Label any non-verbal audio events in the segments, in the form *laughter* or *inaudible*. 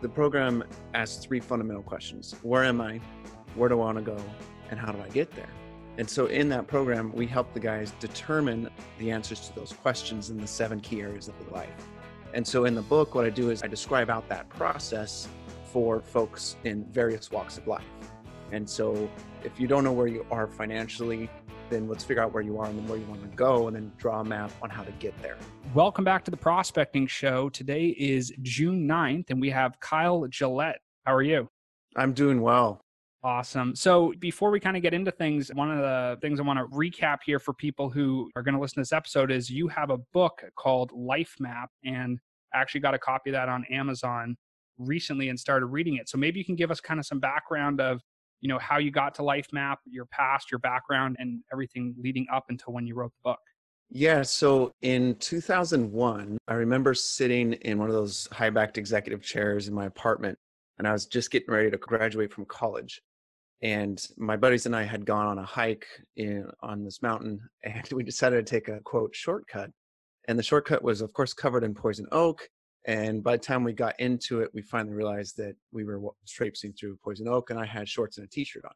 The program asks three fundamental questions Where am I? Where do I want to go? And how do I get there? And so in that program, we help the guys determine the answers to those questions in the seven key areas of their life. And so in the book, what I do is I describe out that process for folks in various walks of life. And so if you don't know where you are financially, then let's figure out where you are and then where you want to go and then draw a map on how to get there. Welcome back to the Prospecting Show. Today is June 9th and we have Kyle Gillette. How are you? I'm doing well. Awesome. So before we kind of get into things, one of the things I want to recap here for people who are going to listen to this episode is you have a book called Life Map and I actually got a copy of that on Amazon recently and started reading it. So maybe you can give us kind of some background of, you know, how you got to Life Map, your past, your background and everything leading up until when you wrote the book. Yeah, so in 2001, I remember sitting in one of those high-backed executive chairs in my apartment and I was just getting ready to graduate from college and my buddies and I had gone on a hike in, on this mountain, *laughs* and we decided to take a quote shortcut. And the shortcut was, of course, covered in poison oak. And by the time we got into it, we finally realized that we were traipsing through poison oak, and I had shorts and a t-shirt on.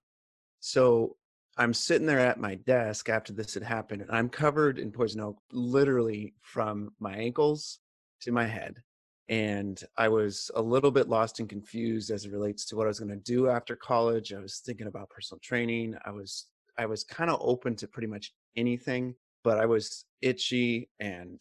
So I'm sitting there at my desk after this had happened, and I'm covered in poison oak, literally from my ankles to my head and I was a little bit lost and confused as it relates to what I was going to do after college. I was thinking about personal training. I was I was kind of open to pretty much anything, but I was itchy and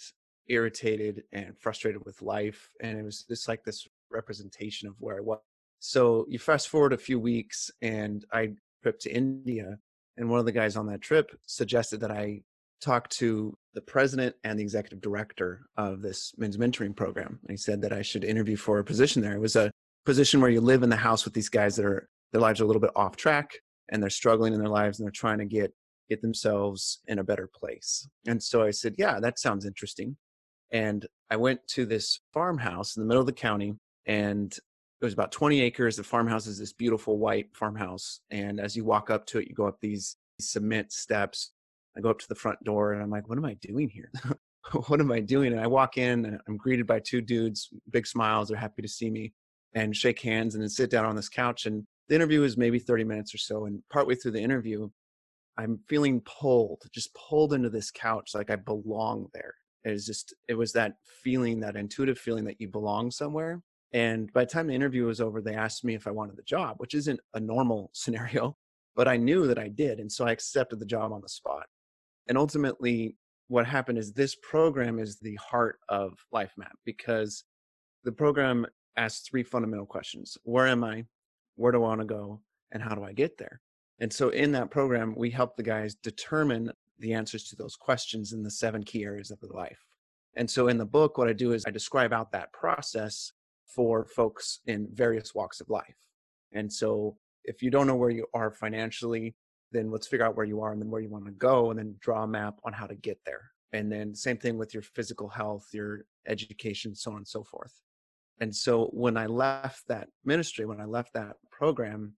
irritated and frustrated with life and it was just like this representation of where I was. So you fast forward a few weeks and I trip to India and one of the guys on that trip suggested that I talk to the president and the executive director of this men's mentoring program. And he said that I should interview for a position there. It was a position where you live in the house with these guys that are their lives are a little bit off track and they're struggling in their lives and they're trying to get get themselves in a better place. And so I said, "Yeah, that sounds interesting." And I went to this farmhouse in the middle of the county and it was about 20 acres. The farmhouse is this beautiful white farmhouse. And as you walk up to it, you go up these cement steps I go up to the front door and I'm like, what am I doing here? *laughs* what am I doing? And I walk in and I'm greeted by two dudes, big smiles. They're happy to see me and shake hands and then sit down on this couch. And the interview is maybe 30 minutes or so. And partway through the interview, I'm feeling pulled, just pulled into this couch like I belong there. It was just, it was that feeling, that intuitive feeling that you belong somewhere. And by the time the interview was over, they asked me if I wanted the job, which isn't a normal *laughs* scenario, but I knew that I did. And so I accepted the job on the spot. And ultimately, what happened is this program is the heart of LifeMap because the program asks three fundamental questions Where am I? Where do I want to go? And how do I get there? And so in that program, we help the guys determine the answers to those questions in the seven key areas of their life. And so in the book, what I do is I describe out that process for folks in various walks of life. And so if you don't know where you are financially, then let's figure out where you are and then where you want to go and then draw a map on how to get there and then same thing with your physical health your education so on and so forth and so when i left that ministry when i left that program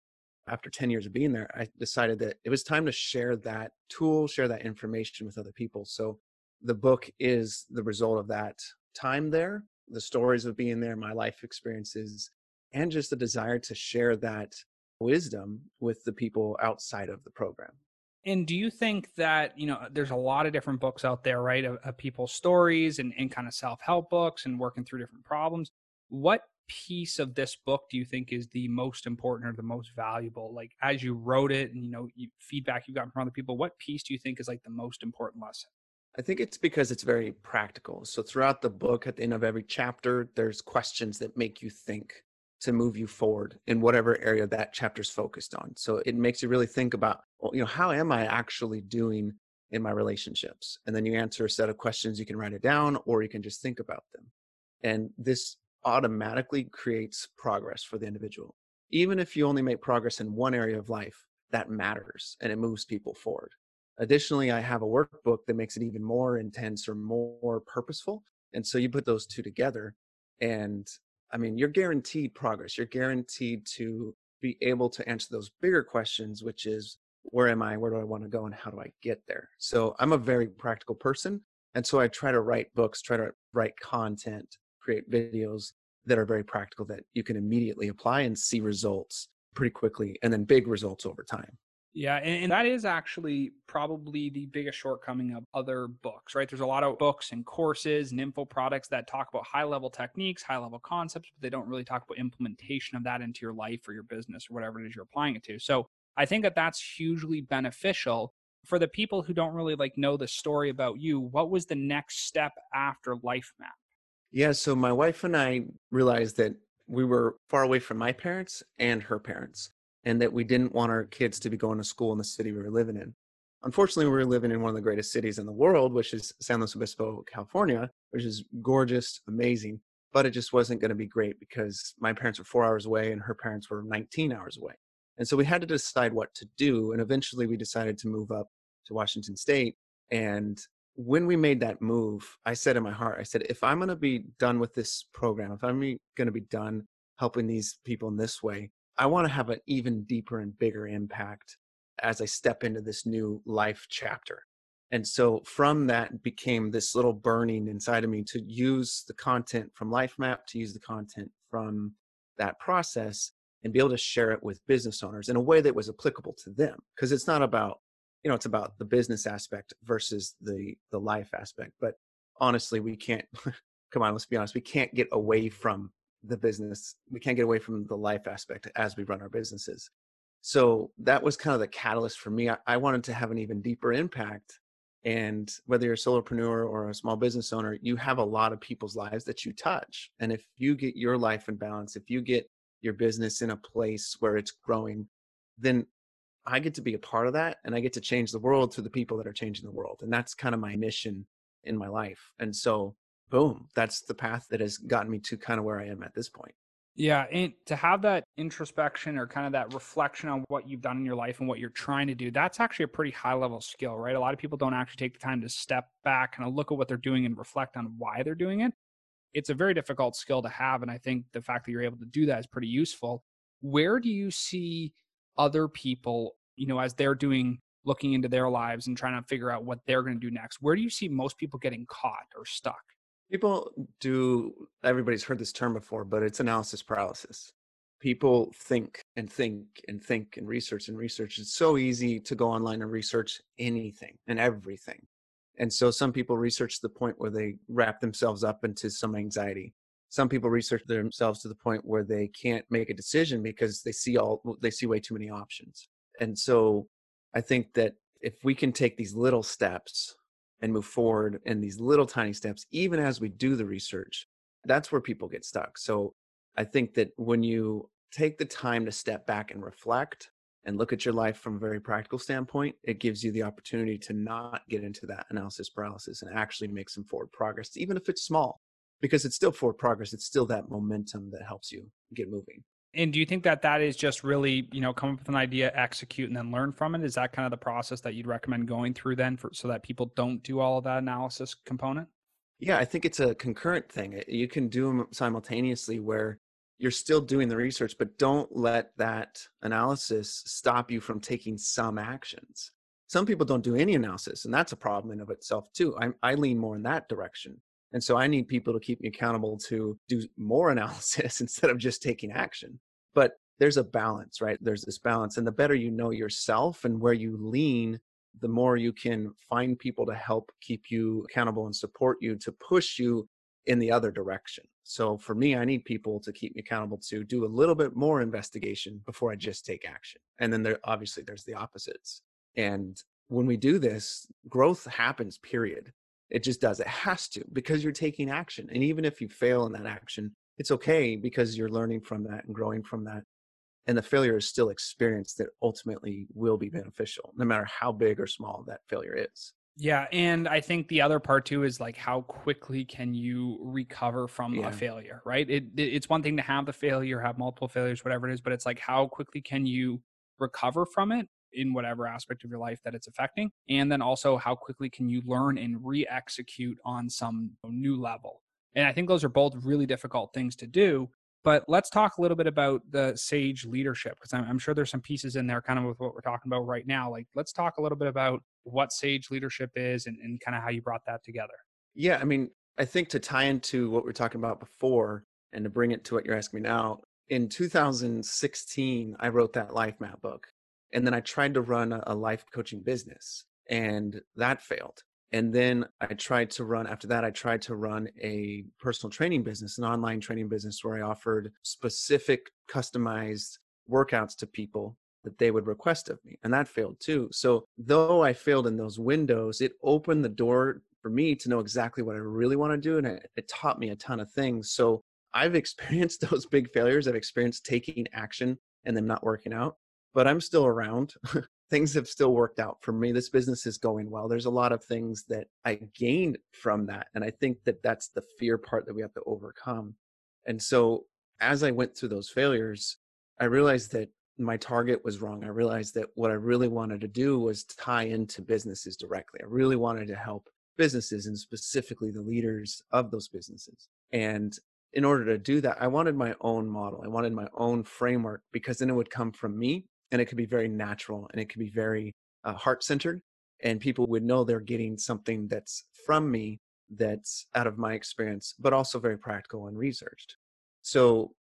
after 10 years of being there i decided that it was time to share that tool share that information with other people so the book is the result of that time there the stories of being there my life experiences and just the desire to share that wisdom with the people outside of the program. And do you think that, you know, there's a lot of different books out there, right, of, of people's stories and, and kind of self help books and working through different problems? What piece of this book do you think is the most important or the most valuable? Like as you wrote it and, you know, you, feedback you've gotten from other people, what piece do you think is like the most important lesson? I think it's because it's very practical. So throughout the book, at the end of every chapter, there's questions that make you think to move you forward in whatever area that chapter's focused on. So it makes you really think about, well, you know, how am I actually doing in my relationships? And then you answer a set of questions. You can write it down or you can just think about them. And this automatically creates progress for the individual. Even if you only make progress in one area of life, that matters and it moves people forward. Additionally, I have a workbook that makes it even more intense or more purposeful. And so you put those two together and I mean, you're guaranteed progress. You're guaranteed to be able to answer those bigger questions, which is where am I? Where do I want to go? And how do I get there? So I'm a very practical person. And so I try to write books, try to write content, create videos that are very practical that you can immediately apply and see results pretty quickly and then big results over time. Yeah, and, and, that is actually probably the biggest shortcoming of other books, right? There's a lot of books and courses and info products that talk about high level techniques, high level concepts, but they don't really talk about implementation of that into your life or your business or whatever it is you're applying it to. So I think that that's hugely beneficial for the people who don't really like know the story about you. What was the next step after Life Map? Yeah, so my wife and I realized that we were far away from my parents and her parents and that we didn't want our kids to be going to school in the city we were living in. Unfortunately, we were living in one of the greatest cities in the world, which is San Luis Obispo, California, which is gorgeous, amazing, but it just wasn't going to be great because my parents were four hours away and her parents were 19 hours away. And so we had to decide what to do. And eventually we decided to move up to Washington State. And when we made that move, I said in my heart, I said, if I'm going to be done with this program, if I'm going to be done helping these people in this way, I want to have an even deeper and bigger impact as I step into this new life chapter. And so from that became this little burning inside of me to use the content from Life Map, to use the content from that process and be able to share it with business owners in a way that was applicable to them. Because it's not about, you know, it's about the business aspect versus the the life aspect. But honestly, we can't *laughs* come on, let's be honest, we can't get away from the business we can't get away from the life aspect as we run our businesses so that was kind of the catalyst for me I, I, wanted to have an even deeper impact and whether you're a solopreneur or a small business owner you have a lot of people's lives that you touch and if you get your life in balance if you get your business in a place where it's growing then i get to be a part of that and i get to change the world through the people that are changing the world and that's kind of my mission in my life and so boom, that's the path that has gotten me to kind of where I am at this point. Yeah, and to have that introspection or kind of that reflection on what you've done in your life and what you're trying to do, that's actually a pretty high level skill, right? A lot of people don't actually take the time to step back and look at what they're doing and reflect on why they're doing it. It's a very difficult skill to have. And I think the fact that you're able to do that is pretty useful. Where do you see other people, you know, as they're doing, looking into their lives and trying to figure out what they're going to do next? Where do you see most people getting caught or stuck? People do, everybody's heard this term before, but it's analysis paralysis. People think and think and think and research and research. It's so easy to go online and research anything and everything. And so some people research to the point where they wrap themselves up into some anxiety. Some people research themselves to the point where they can't make a decision because they see all they see way too many options. And so I think that if we can take these little steps and move forward in these little tiny steps, even as we do the research, that's where people get stuck. So I think that when you take the time to step back and reflect and look at your life from a very practical standpoint, it gives you the opportunity to not get into that analysis paralysis and actually make some forward progress, even if it's small, because it's still forward progress. It's still that momentum that helps you get moving. And do you think that that is just really, you know, come up with an idea, execute, and then learn from it? Is that kind of the process that you'd recommend going through then for so that people don't do all of that analysis component? Yeah, I think it's a concurrent thing. You can do them simultaneously where you're still doing the research, but don't let that analysis stop you from taking some actions. Some people don't do any analysis, and that's a problem in of itself too. I, I lean more in that direction. And so I need people to keep me accountable to do more *laughs* analysis instead of just taking action. But there's a balance right? There's this balance and the better you know yourself and where you lean the more you can find people to help keep you accountable and support you to push you in the other direction. So for me i need people to keep me accountable to do a little bit more investigation before i just take action. And then there obviously there's the opposites. And when we do this growth happens period it just does it has to because you're taking action and even if you fail in that action it's okay because you're learning from that and growing from that and the failure is still experience that ultimately will be beneficial no matter how big or small that failure is. Yeah and i think the other part too is like how quickly can you recover from yeah. a failure right? It, it, it's one thing to have the failure have multiple failures whatever it is but it's like how quickly can you recover from it in whatever aspect of your life that it's affecting and then also how quickly can you learn and re-execute on some new level and I think those are both really difficult things to do. But let's talk a little bit about the Sage leadership because I'm, I'm, sure there's some pieces in there kind of with what we're talking about right now. Like, let's talk a little bit about what Sage leadership is and, and kind of how you brought that together. Yeah. I mean, I think to tie into what we are talking about before, and to bring it to what you're asking me now, in 2016, I wrote that life map book. And then I tried to run a, life coaching business and that failed. And then I tried to run, after that, I tried to run a personal training business, an online training business where I offered specific customized workouts to people that they would request of me. And that failed too. So, though I failed in those windows, it opened the door for me to know exactly what I really want to do. And it, it taught me a ton of things. So, I've *laughs* experienced those big failures. I've experienced taking action and them not working out, but I'm still around. *laughs* things have still worked out for me. This business is going well. There's a lot of things that I gained from that. And I think that that's the fear part that we have to overcome. And so as I went through those failures, I realized that my target was wrong. I realized that what I really wanted to do was tie into businesses directly. I really wanted to help businesses and specifically the leaders of those businesses. And in order to do that, I wanted my own model. I wanted my own framework because then it would come from me and it could be very natural and it could be very uh, heart centered and people would know they're getting something that's from me that's out of my experience but also very practical and researched. So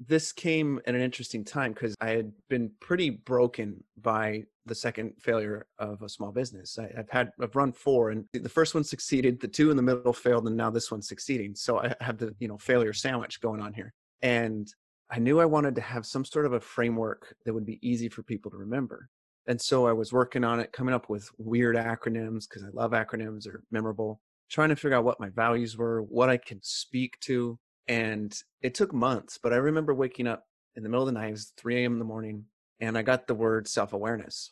this came at an interesting time because i had been pretty broken by the second failure of a small business. I, have had i've run four and the first one succeeded the two in the middle failed and now this one's succeeding. So i have the you know failure sandwich going on here. And I knew I wanted to have some sort of a framework that would be easy for people to remember. And so I was working on it, coming up with weird acronyms because I love acronyms, they're memorable, trying to figure out what my values were, what I could speak to. And it took months, but I remember waking up in the middle of the night, it was 3 a.m. in the morning, and I got the word self awareness.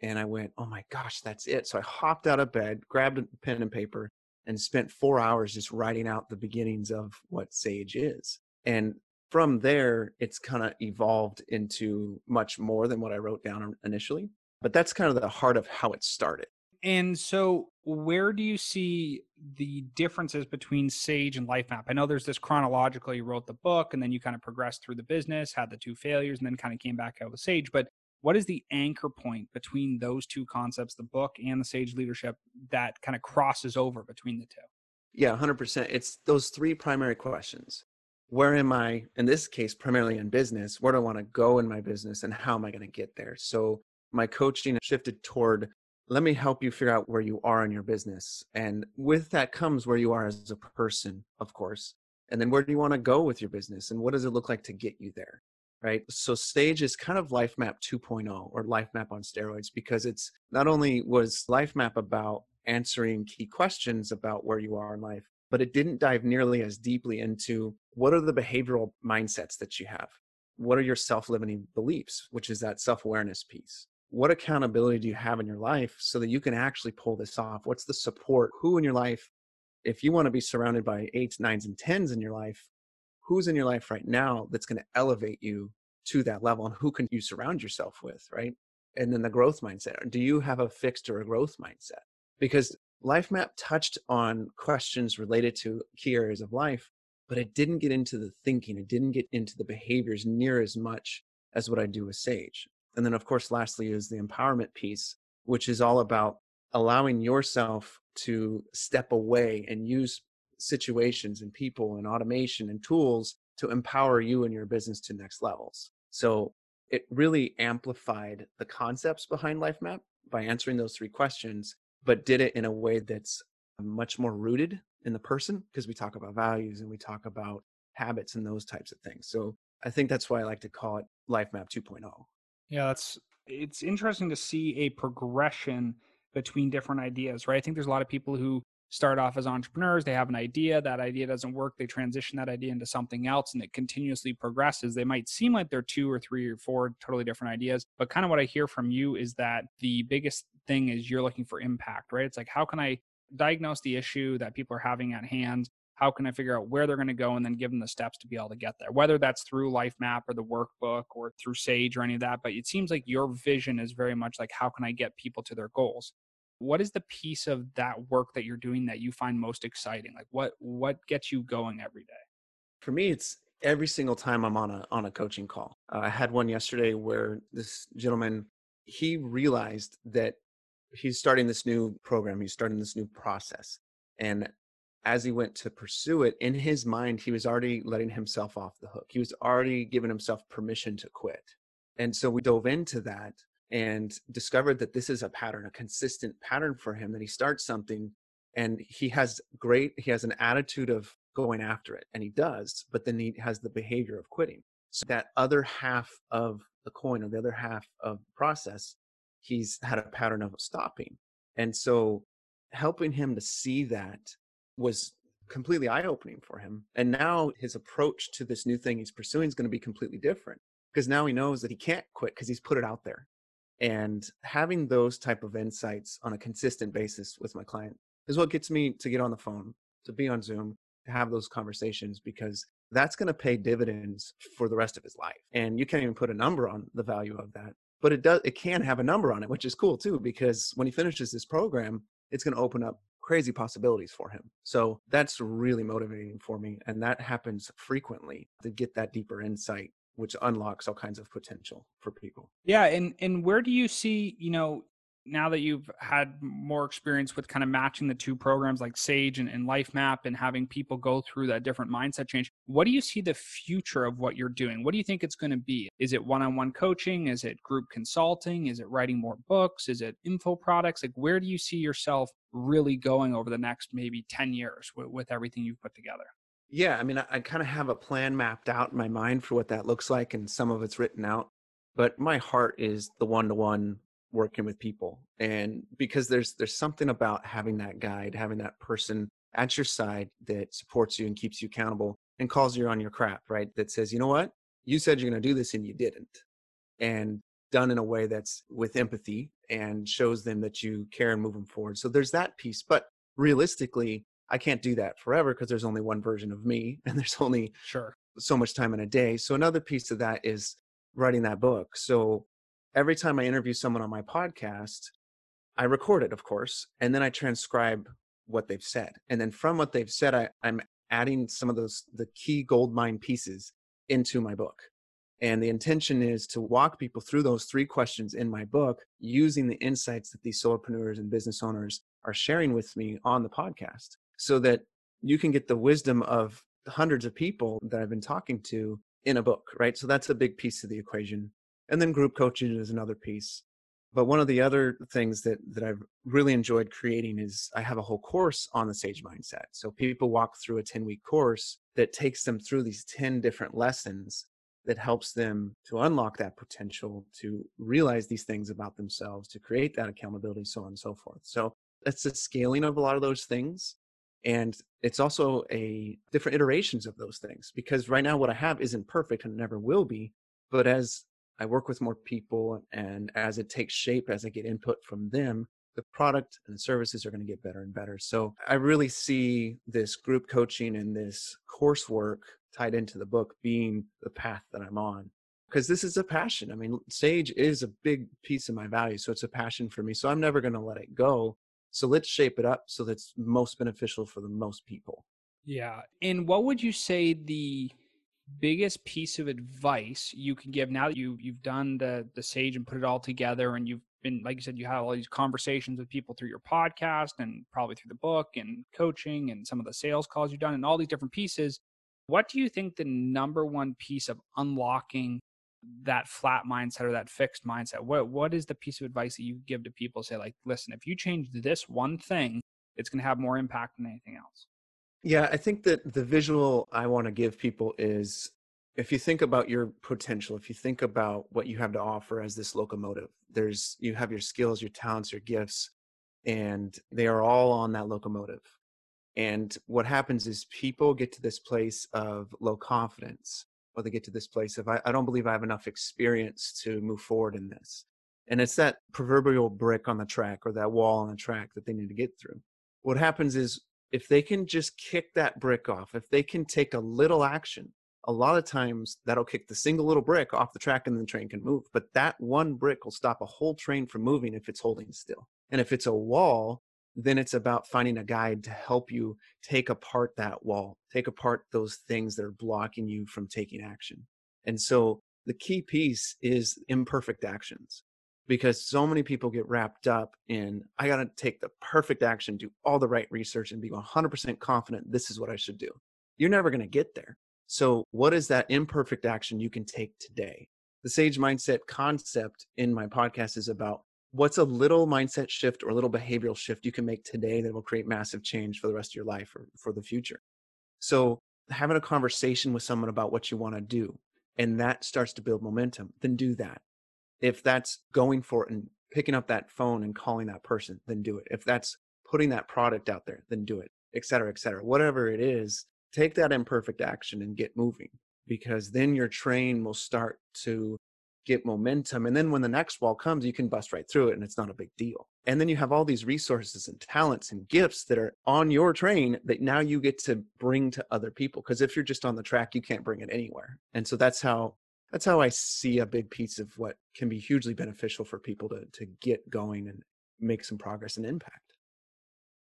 And I went, oh my gosh, that's it. So I hopped out of bed, grabbed a pen and paper, and spent four hours just writing out the beginnings of what SAGE is. And from there, it's kind of evolved into much more than what I wrote down initially. But that's kind of the heart of how it started. And so, where do you see the differences between Sage and LifeMap? I know there's this chronological, you wrote the book and then you kind of progressed through the business, had the two failures, and then kind of came back out with Sage. But what is the anchor point between those two concepts, the book and the Sage leadership, that kind of crosses over between the two? Yeah, 100%. It's those three primary questions where am I, in this case, primarily in business, where do I want to go in my business and how am I going to get there? So my coaching shifted toward let me help you figure out where you are in your business. And with that comes where you are as a person, of course. And then where do you want to go with your business and what does it look like to get you there? Right. So Sage is kind of Life Map 2.0 or Life Map on steroids because it's not only was Life Map about answering key questions about where you are in life, but it didn't dive nearly as deeply into what are the behavioral mindsets that you have? What are your self limiting beliefs, which is that self awareness piece? What accountability do you have in your life so that you can actually pull this off? What's the support? Who in your life, if you want to be surrounded by eights, nines, and tens in your life, who's in your life right now that's going to elevate you to that level and who can you surround yourself with, right? And then the growth mindset. Do you have a fixed or a growth mindset? Because LifeMap touched on questions related to key areas of life, but it didn't get into the thinking. It didn't get into the behaviors near as much as what I do with Sage. And then, of course, lastly is the empowerment piece, which is all about allowing yourself to step away and use situations and people and automation and tools to empower you and your business to next levels. So it really amplified the concepts behind LifeMap by answering those three questions but did it in a way that's uh, much more rooted in the person because we talk about values and we talk about habits and those types of things. So I think that's why I like to call it Life Map 2.0. Yeah, that's it's interesting to see a progression between different ideas, right? I think there's a lot of people who start off as entrepreneurs, they have an idea, that idea doesn't work, they transition that idea into something else and it continuously progresses. They might seem like they're two or three or four totally different ideas, but kind of what I hear from you is that the biggest thing is you're looking for impact, right? It's like, how can I diagnose the issue that people are having at hand? How can I figure out where they're going to go and then give them the steps to be able to get there? Whether that's through Life Map or the workbook or through Sage or any of that, but it seems like your vision is very much like, how can I get people to their goals? What is the piece of that work that you're doing that you find most exciting? Like what what gets you going every day? For me, it's every single time I'm on a on a coaching call. Uh, I had one yesterday where this gentleman he realized that he's starting this new program he's starting this new process and as he went to pursue it, in his mind, he was already letting himself off the hook. He was already giving himself permission to quit. And so we dove into that and discovered that this is a pattern, a consistent pattern for him, that he starts something and he has great, he has an attitude of going after it, and he does, but then he has the behavior of quitting. So that other half of the coin or the other half of the process, he's had a pattern of stopping. And so helping him to see that was completely eye opening for him. And now his approach to this new thing he's pursuing is going to be completely different because now he knows that he can't quit because he's put it out there. And having those type of insights on a consistent basis with my client is what gets me to get on the phone, to be on Zoom, to have those conversations because that's going to pay dividends for the rest of his life. And you can't even put a number on the value of that. But it does it can have a number on it, which is cool too, because when he finishes this program, it's going to open up crazy possibilities for him. So that's really motivating for me. And that happens frequently to get that deeper insight, which unlocks all kinds of potential for people. Yeah. And and where do you see, you know, now that you've had more experience with kind of matching the two programs like Sage and, and Life Map and having people go through that different mindset change, what do you see the future of what you're doing? What do you think it's going to be? Is it one on one coaching? Is it group consulting? Is it writing more books? Is it info products? Like, where do you see yourself really going over the next maybe 10 years with, with everything you've put together? Yeah, I mean, I, I kind of have a plan mapped out in my mind for what that looks like, and some of it's written out. But my heart is the one to one working with people and because there's there's something about having that guide having that person at your side that supports you and keeps you accountable and calls you on your crap right that says you know what you said you're going to do this and you didn't and done in a way that's with empathy and shows them that you care and move them forward so there's that piece but realistically i can't do that forever because there's only one version of me *laughs* and there's only sure so much time in a day so another piece of that is writing that book so every time I interview someone on my podcast, I record it, of course, and then I transcribe what they've said. And then from what they've said, I, I'm adding some of those the key gold mine pieces into my book. And the intention is to walk people through those three questions in my book using the insights that these solopreneurs and business owners are sharing with me on the podcast so that you can get the wisdom of hundreds of people that I've been talking to in a book, right? So that's a big piece of the equation. And then group coaching is another piece. But one of the other things that that i've really enjoyed creating is i have a whole course on the sage mindset. So people walk through a 10 week course that takes them through these 10 different lessons that helps them to unlock that potential to realize these things about themselves to create that accountability so on and so forth. So that's the scaling of a lot of those things and it's also a different iterations of those things because right now what i have isn't perfect and never will be but as I work with more people, and as it takes shape, as I get input from them, the product and the services are going to get better and better. So I really see this group coaching and this coursework tied into the book being the path that I'm on. Because this is a passion. I mean, Sage is a big piece of my value. So it's a passion for me. So I'm never going to let it go. So let's shape it up so that's most beneficial for the most people. Yeah. And what would you say the biggest piece of advice you can give now that you you've done the the sage and put it all together and you've been like you said you have all these conversations with people through your podcast and probably through the book and coaching and some of the sales calls you've done and all these different pieces what do you think the number one piece of unlocking that flat mindset or that fixed mindset what what is the piece of advice that you give to people say like listen if you change this one thing it's going to have more impact than anything else yeah, I think that the visual I want to give people is if you think about your potential, if you think about what you have to offer as this locomotive, there's you have your skills, your talents, your gifts, and they are all on that locomotive. And what happens is people get to this place of low confidence, or they get to this place of, I, I don't believe I have enough experience to move forward in this. And it's that proverbial brick on the track or that wall on the track that they need to get through. What happens is if they can just kick that brick off, if they can take a little action, a lot of times that'll kick the single little brick off the track and the train can move. But that one brick will stop a whole train from moving if it's holding still. And if it's a wall, then it's about finding a guide to help you take apart that wall, take apart those things that are blocking you from taking action. And so the key piece is imperfect actions because so many people get wrapped up in I got to take the perfect action, do all the right research and be 100% confident this is what I should do. You're never going to get there. So, what is that imperfect action you can take today? The Sage Mindset concept in my podcast is about what's a little mindset shift or a little behavioral shift you can make today that will create massive change for the rest of your life or for the future. So, having a conversation with someone about what you want to do and that starts to build momentum, then do that. If that's going for it and picking up that phone and calling that person, then do it. If that's putting that product out there, then do it, et cetera, et cetera. Whatever it is, take that imperfect action and get moving because then your train will start to get momentum. And then when the next wall comes, you can bust right through it and it's not a big deal. And then you have all these resources and talents and gifts that are on your train that now you get to bring to other people. Because if you're just on the track, you can't bring it anywhere. And so that's how that's how I see a big piece of what can be hugely beneficial for people to to get going and make some progress and impact.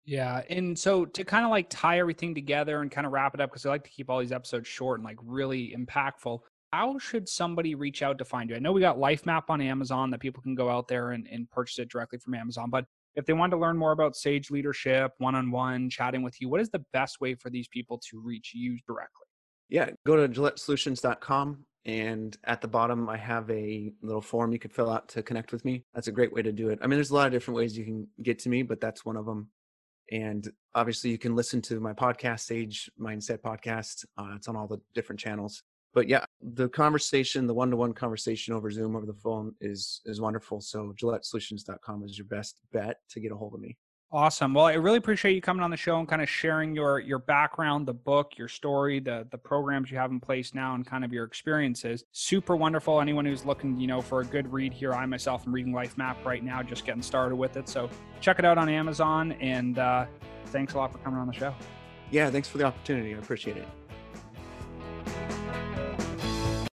Yeah. And so to kind of like tie everything together and kind of wrap it up, because I like to keep all these episodes short and like really impactful how should somebody reach out to find you? I know we got Life Map on Amazon that people can go out there and, and purchase it directly from Amazon, but if they want to learn more about Sage leadership, one on one, chatting with you, what is the best way for these people to reach you directly? Yeah, go to gillettesolutions.com and at the bottom I have a little form you could fill out to connect with me. That's a great way to do it. I mean, there's a lot of different ways you can get to me, but that's one of them. And obviously, you can listen to my podcast, Sage Mindset Podcast. Uh, it's on all the different channels but yeah, the conversation, the one-to-one conversation over Zoom, over the phone is is wonderful. So GilletteSolutions.com is your best bet to get a hold of me. Awesome. Well, I really appreciate you coming on the show and kind of sharing your your background, the book, your story, the the programs you have in place now, and kind of your experiences. Super wonderful. Anyone who's looking, you know, for a good read here, I myself am reading Life Map right now, just getting started with it. So check it out on Amazon. And uh, thanks a lot for coming on the show. Yeah, thanks for the opportunity. I appreciate it.